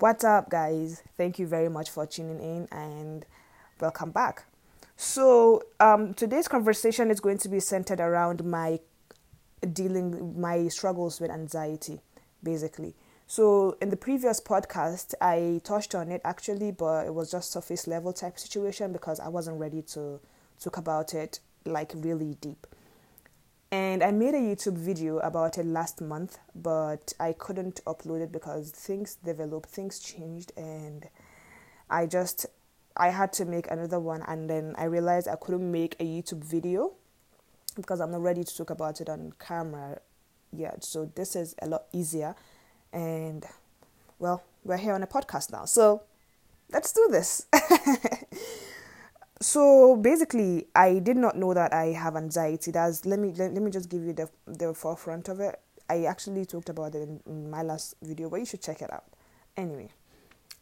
What's up, guys? Thank you very much for tuning in and welcome back. So, um, today's conversation is going to be centered around my dealing my struggles with anxiety, basically. So, in the previous podcast, I touched on it actually, but it was just surface level type situation because I wasn't ready to talk about it like really deep. And I made a YouTube video about it last month, but I couldn't upload it because things developed, things changed, and I just I had to make another one. And then I realized I couldn't make a YouTube video because I'm not ready to talk about it on camera yet. So this is a lot easier, and well, we're here on a podcast now, so let's do this. so basically i did not know that i have anxiety. That's let me let, let me just give you the the forefront of it. I actually talked about it in, in my last video but you should check it out. Anyway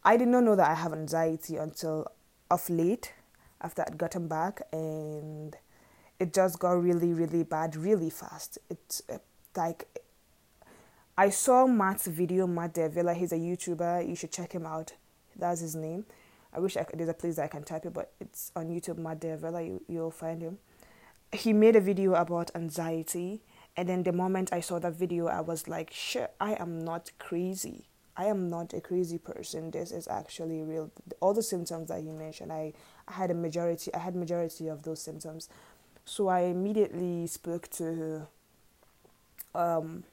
i did not know that i have anxiety until of late after i'd gotten back and it just got really really bad really fast. It's uh, like i saw matt's video matt D'Avella he's a youtuber you should check him out. That's his name I wish I could, there's a place that I can type it, but it's on YouTube, Matt D'Avella, you, you'll find him. He made a video about anxiety, and then the moment I saw that video, I was like, shit, I am not crazy. I am not a crazy person. This is actually real. All the symptoms that he mentioned, I, I had a majority, I had majority of those symptoms. So I immediately spoke to um,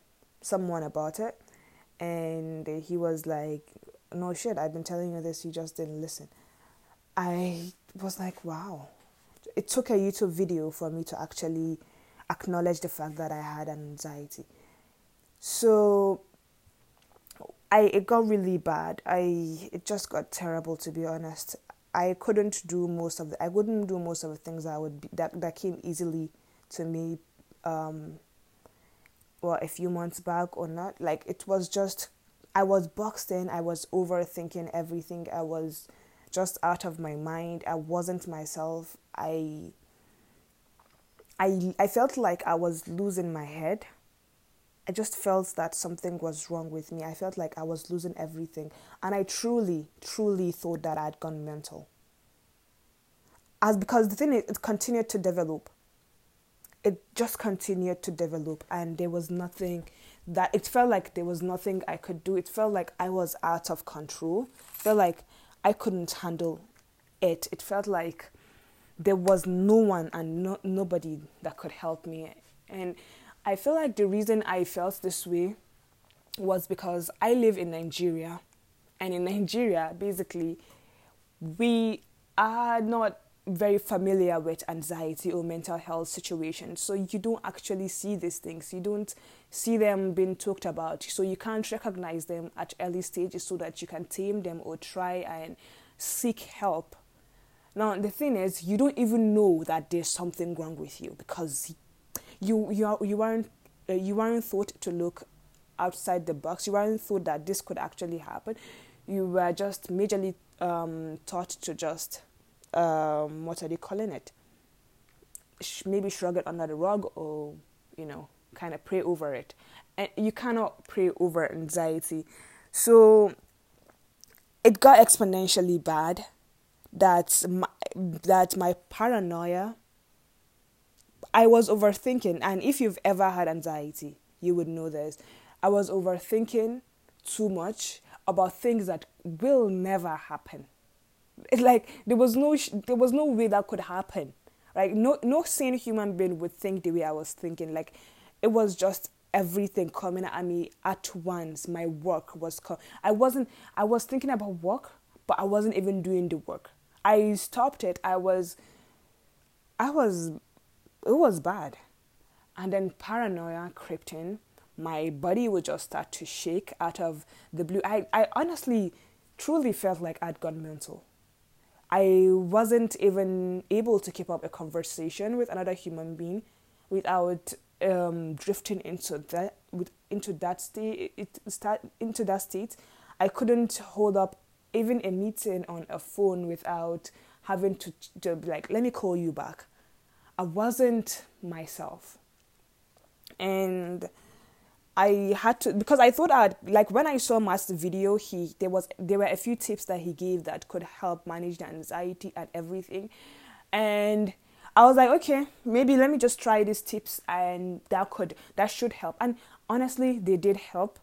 someone about it, and he was like, no shit, I've been telling you this, you just didn't listen. I was like, wow. It took a YouTube video for me to actually acknowledge the fact that I had anxiety. So I it got really bad. I it just got terrible to be honest. I couldn't do most of the I wouldn't do most of the things that would be, that that came easily to me um well a few months back or not. Like it was just I was boxed in. I was overthinking everything. I was just out of my mind. I wasn't myself. I I I felt like I was losing my head. I just felt that something was wrong with me. I felt like I was losing everything. And I truly, truly thought that I'd gone mental. As because the thing is, it continued to develop. It just continued to develop, and there was nothing that it felt like there was nothing I could do. It felt like I was out of control. It felt like I couldn't handle it. It felt like there was no one and no, nobody that could help me. And I feel like the reason I felt this way was because I live in Nigeria. And in Nigeria, basically, we are not very familiar with anxiety or mental health situations. So you don't actually see these things. You don't see them being talked about. So you can't recognize them at early stages so that you can tame them or try and seek help. Now the thing is, you don't even know that there's something wrong with you because you you are, you aren't uh, you aren't thought to look outside the box. You aren't thought that this could actually happen. You were just majorly um, taught to just um, what are they calling it? Maybe shrug it under the rug or, you know, kind of pray over it. And you cannot pray over anxiety. So it got exponentially bad that my, that my paranoia I was overthinking and if you've ever had anxiety you would know this I was overthinking too much about things that will never happen like there was no there was no way that could happen. Like no no sane human being would think the way i was thinking. Like it was just everything coming at me at once. My work was co- i wasn't i was thinking about work but i wasn't even doing the work. I stopped it. I was i was it was bad. And then paranoia crept in. My body would just start to shake out of the blue. I, I honestly truly felt like i'd gone mental I wasn't even able to keep up a conversation with another human being without um, drifting into that with, into that state it start into that state. I couldn't hold up even a meeting on a phone without having to, to like let me call you back. I wasn't myself, and I had to because I thought I'd like when I saw Matt's video, he there was there were a few tips that he gave that could help manage the anxiety and everything, and I was like, okay, maybe let me just try these tips and that could that should help. And honestly, they did help.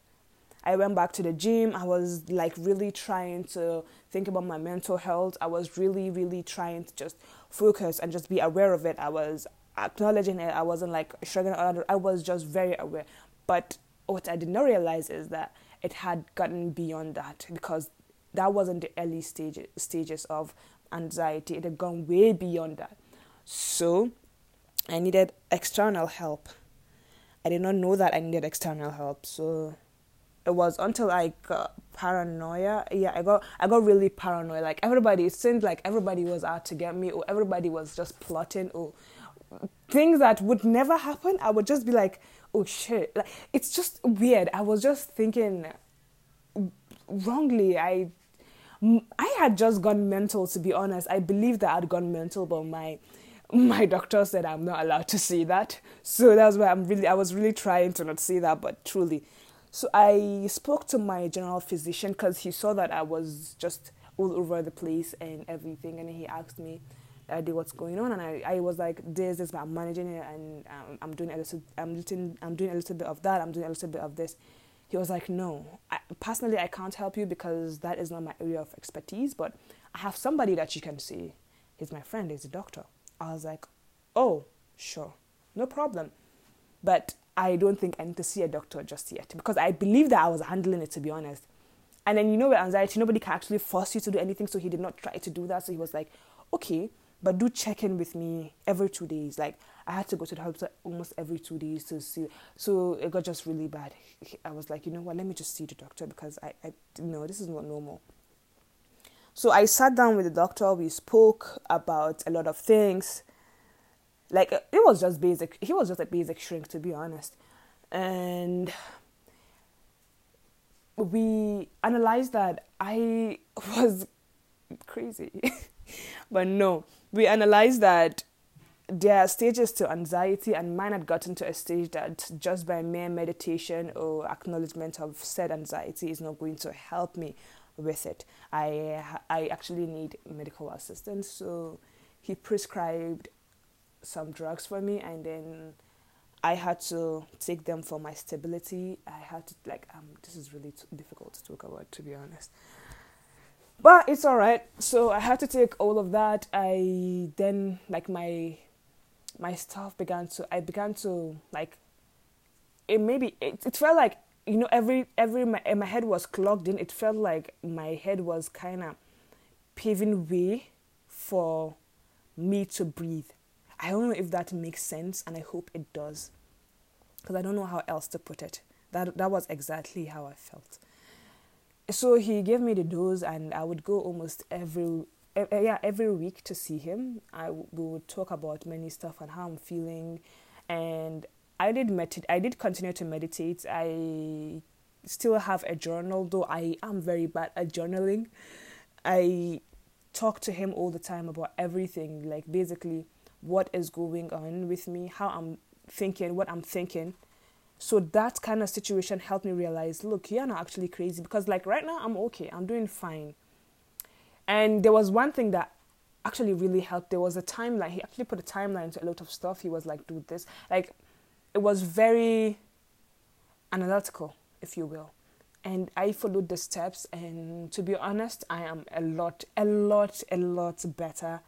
I went back to the gym. I was like really trying to think about my mental health. I was really, really trying to just focus and just be aware of it. I was acknowledging it. I wasn't like shrugging it I was just very aware. But what I did not realize is that it had gotten beyond that because that wasn't the early stage, stages of anxiety. It had gone way beyond that. So I needed external help. I did not know that I needed external help. So it was until I got paranoia. Yeah, I got I got really paranoid. Like everybody, it seemed like everybody was out to get me, or everybody was just plotting, or things that would never happen. I would just be like, oh shit! Like it's just weird. I was just thinking wrongly. I I had just gone mental. To be honest, I believe that I'd gone mental, but my my doctor said I'm not allowed to see that. So that's why I'm really I was really trying to not see that, but truly. So I spoke to my general physician because he saw that I was just all over the place and everything, and he asked me, "I did what's going on?" And I, I was like, "This, this, I'm managing it, and um, I'm doing a little, I'm doing, I'm doing a little bit of that, I'm doing a little bit of this." He was like, "No, I, personally, I can't help you because that is not my area of expertise, but I have somebody that you can see. He's my friend. He's a doctor." I was like, oh, sure, no problem. But I don't think I need to see a doctor just yet because I believe that I was handling it to be honest. And then you know with anxiety, nobody can actually force you to do anything, so he did not try to do that. So he was like, okay, but do check in with me every two days. Like I had to go to the hospital almost every two days to see. So it got just really bad. I was like, you know what? Let me just see the doctor because I, I no, this is not normal. So I sat down with the doctor. We spoke about a lot of things. Like it was just basic. He was just a basic shrink, to be honest. And we analyzed that I was crazy. but no, we analyzed that there are stages to anxiety, and mine had gotten to a stage that just by mere meditation or acknowledgement of said anxiety is not going to help me with it. I I actually need medical assistance, so he prescribed some drugs for me, and then I had to take them for my stability. I had to like um this is really t- difficult to talk about to be honest. But it's all right. So I had to take all of that. I then like my my stuff began to I began to like it maybe it, it felt like you know every every my, eh, my head was clogged in. It felt like my head was kind of paving way for me to breathe. I don't know if that makes sense and i hope it does. Because i don't know how else to put it. That that was exactly how i felt so he gave me the dose and i would go almost every yeah every week to see him i we would talk about many stuff and how i'm feeling and I did medit- I did continue to meditate. I still have a journal, though I am very bad at journaling. I talk to him all the time about everything, like basically what is going on with me, how I'm thinking, what I'm thinking. So that kind of situation helped me realize, look, you're not actually crazy because like right now I'm okay, I'm doing fine. And there was one thing that actually really helped. There was a timeline. He actually put a timeline to a lot of stuff. He was like, do this. Like it was very analytical, if you will. And I followed the steps, and to be honest, I am a lot, a lot, a lot better.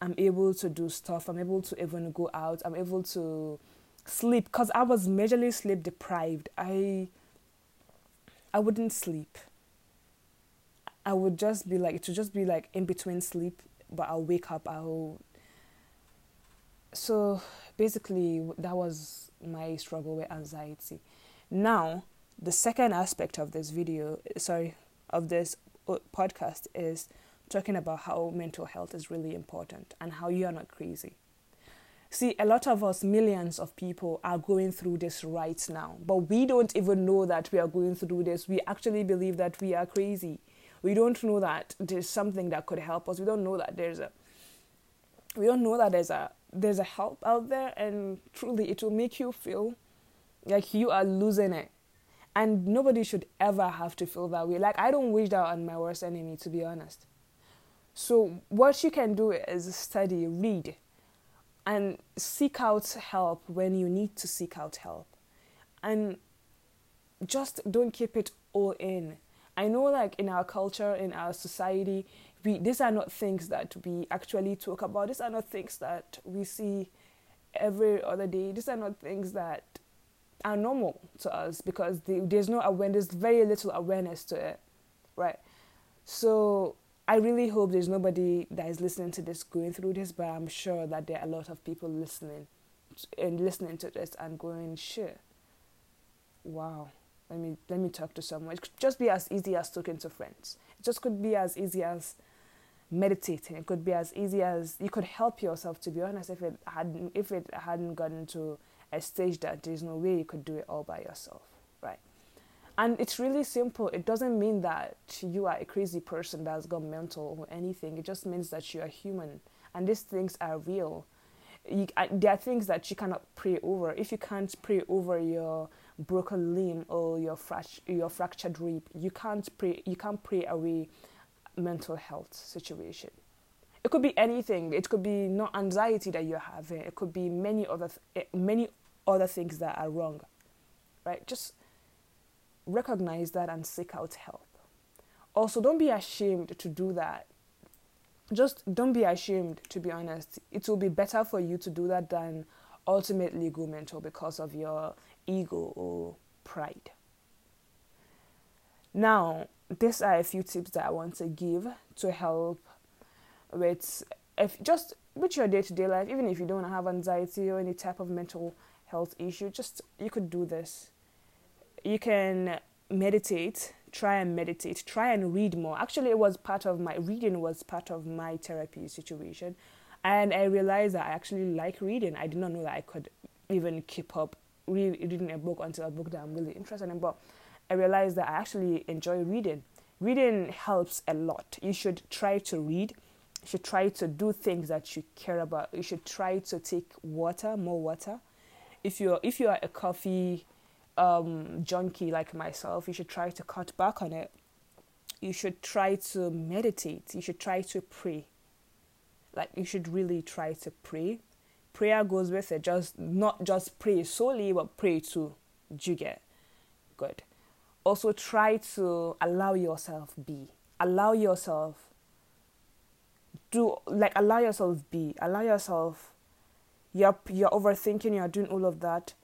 I'm able to do stuff. I'm able to even go out. I'm able to sleep because I was majorly sleep deprived. I I wouldn't sleep. I would just be like it would just be like in between sleep, but I'll wake up. I'll so basically that was my struggle with anxiety now the second aspect of this video sorry of this uh, podcast is talking about how mental health is really important and how you are not crazy see a lot of us millions of people are going through this right now but we don't even know that we are going through this we actually believe that we are crazy we don't know that there's something that could help us we don't know that there's a we don't know that there's a there's a help out there and truly it will make you feel Like you are losing it. And nobody should ever have to feel that way. Like I don't wish that on my worst enemy, to be honest. So what you can do is study, read, and seek out help when you need to seek out help. And just don't keep it all in. I know like in our culture, in our society, we these are not things that we actually talk about. These are not things that we see every other day. These are not things that are normal to us because there's no awareness, very little awareness to it, right? So I really hope there's nobody that is listening to this going through this, but I'm sure that there are a lot of people listening and listening to this and going, sure, wow, let me let me talk to someone. It could just be as easy as talking to friends. It just could be as easy as meditating. It could be as easy as you could help yourself. To be honest, if it hadn't if it hadn't gotten to a stage that there's no way you could do it all by yourself? And it's really simple. It doesn't mean that you are a crazy person that's got mental or anything. It just means that you are human, and these things are real. You, uh, there are things that you cannot pray over. If you can't pray over your broken limb or your your fractured rib, you can't pray. You can't pray away mental health situation. It could be anything. It could be not anxiety that you're having. It could be many other th- eh, many other things that are wrong, right? Just recognize that and seek out help. Also, don't be ashamed to do that. Just don't be ashamed, to be honest. It will be better for you to do that than ultimately go mental because of your ego or pride. Now, these are a few tips that I want to give to help with if just with your day to day life, even if you don't have anxiety or any type of mental health issue, just you could do this. You can meditate, try and meditate, try and read more. Actually, it was part of my reading was part of my therapy situation, and I realized that I actually like reading. I did not know that I could even keep up reading a book until a book that I'm really interested in. But I realized that I actually enjoy reading. Reading helps a lot. You should try to read. You should try to do things that you care about. You should try to take water, more water if you're if you are a coffee um, junkie like myself, you should try to cut back on it. You should try to meditate. You should try to pray. Like you should really try to pray. Prayer goes with it. Just not just pray solely, but pray too. Do you get? Good. Also try to allow yourself be. Allow yourself do like allow yourself be. Allow yourself you're you're overthinking you're doing all of that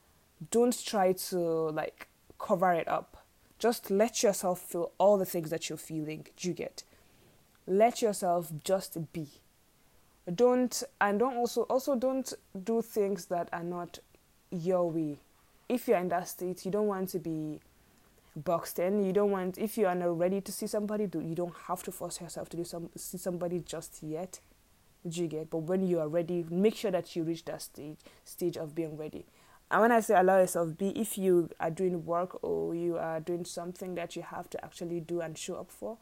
don't try to like cover it up. Just let yourself feel all the things that you're feeling. You get? Let yourself just be. Don't and don't also also don't do things that are not your way. If you're in that state you don't want to be boxed in. You don't want if you are not ready to see somebody do you don't have to force yourself to do some see somebody just yet. Do you get? But when you are ready, make sure that you reach that stage stage of being ready. And when I say allow yourself be, if you are doing work or you are doing something that you have to actually do and show up for,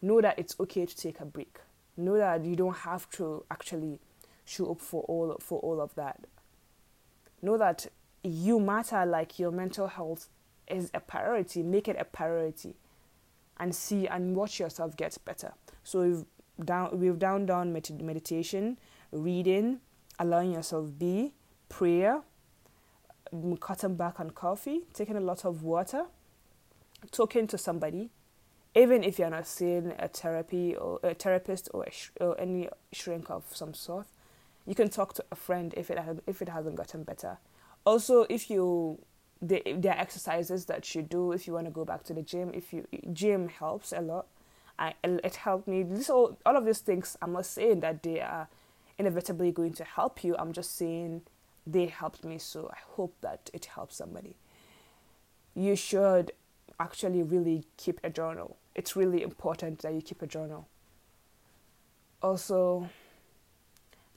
know that it's okay to take a break. Know that you don't have to actually show up for all for all of that. Know that you matter like your mental health is a priority. Make it a priority and see and watch yourself get better. So we've down we've down down med- meditation, reading, allowing yourself be, prayer, cutting back on coffee, taking a lot of water, talking to somebody, even if you're not seeing a therapy or a therapist or, a sh- or any shrink of some sort, you can talk to a friend if it if it hasn't gotten better. Also, if you the, there are exercises that you do if you want to go back to the gym. If you gym helps a lot I, it helped me. This all, all of these things, I'm not saying that they are inevitably going to help you. I'm just saying they helped me, so I hope that it helps somebody. You should actually really keep a journal. It's really important that you keep a journal. Also,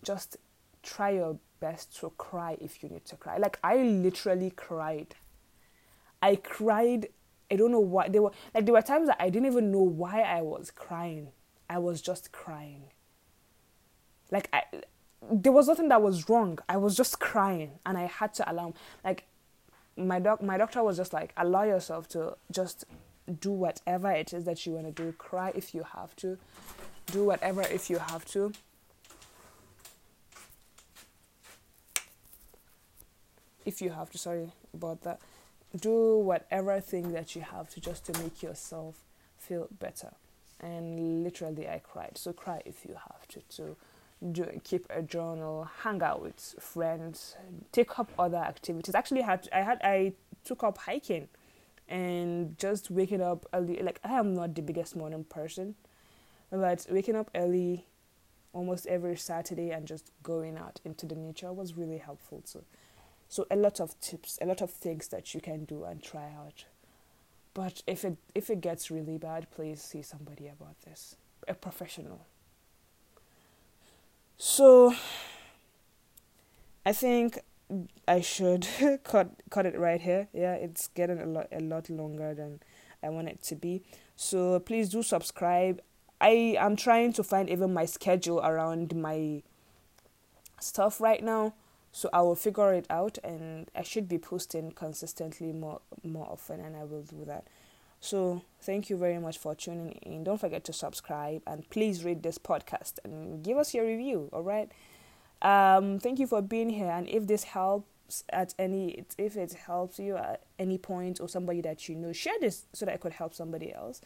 just try your best to cry if you need to cry. Like, I literally cried. I cried I don't know why there were like there were times that I didn't even know why I was crying. I was just crying. Like I there was nothing that was wrong. I was just crying and I had to allow like my doc my doctor was just like allow yourself to just do whatever it is that you want to do. Cry if you have to. Do whatever if you have to. If you have to sorry about that. Do whatever thing that you have to just to make yourself feel better. And literally i cried. So cry if you have to to do, keep a journal hang out with friends take up other activities. Actually had i had i took up hiking and just waking up early like i am not the biggest morning person but waking up early almost every saturday and just going out into the nature was really helpful too. So a lot of tips a lot of things that you can do and try out. But if it if it gets really bad please see somebody about this a professional so i think I should cut cut it right here. Yeah, it's getting a lot a lot longer than I want it to be. So please do subscribe. I am trying to find even my schedule around my stuff right now. So I will figure it out and I should be posting consistently more more often and I will do that. So thank you very much for tuning in. Don't forget to subscribe and please read this podcast and give us your review, all right? Um, thank you for being here. And if this helps at any, if it helps you at any point or somebody that you know, share this so that it could help somebody else.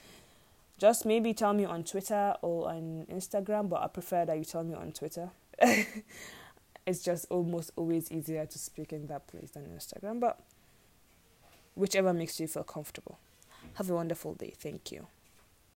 Just maybe tell me on Twitter or on Instagram, but I prefer that you tell me on Twitter. it's just almost always easier to speak in that place than Instagram, but whichever makes you feel comfortable. Have a wonderful day. Thank you.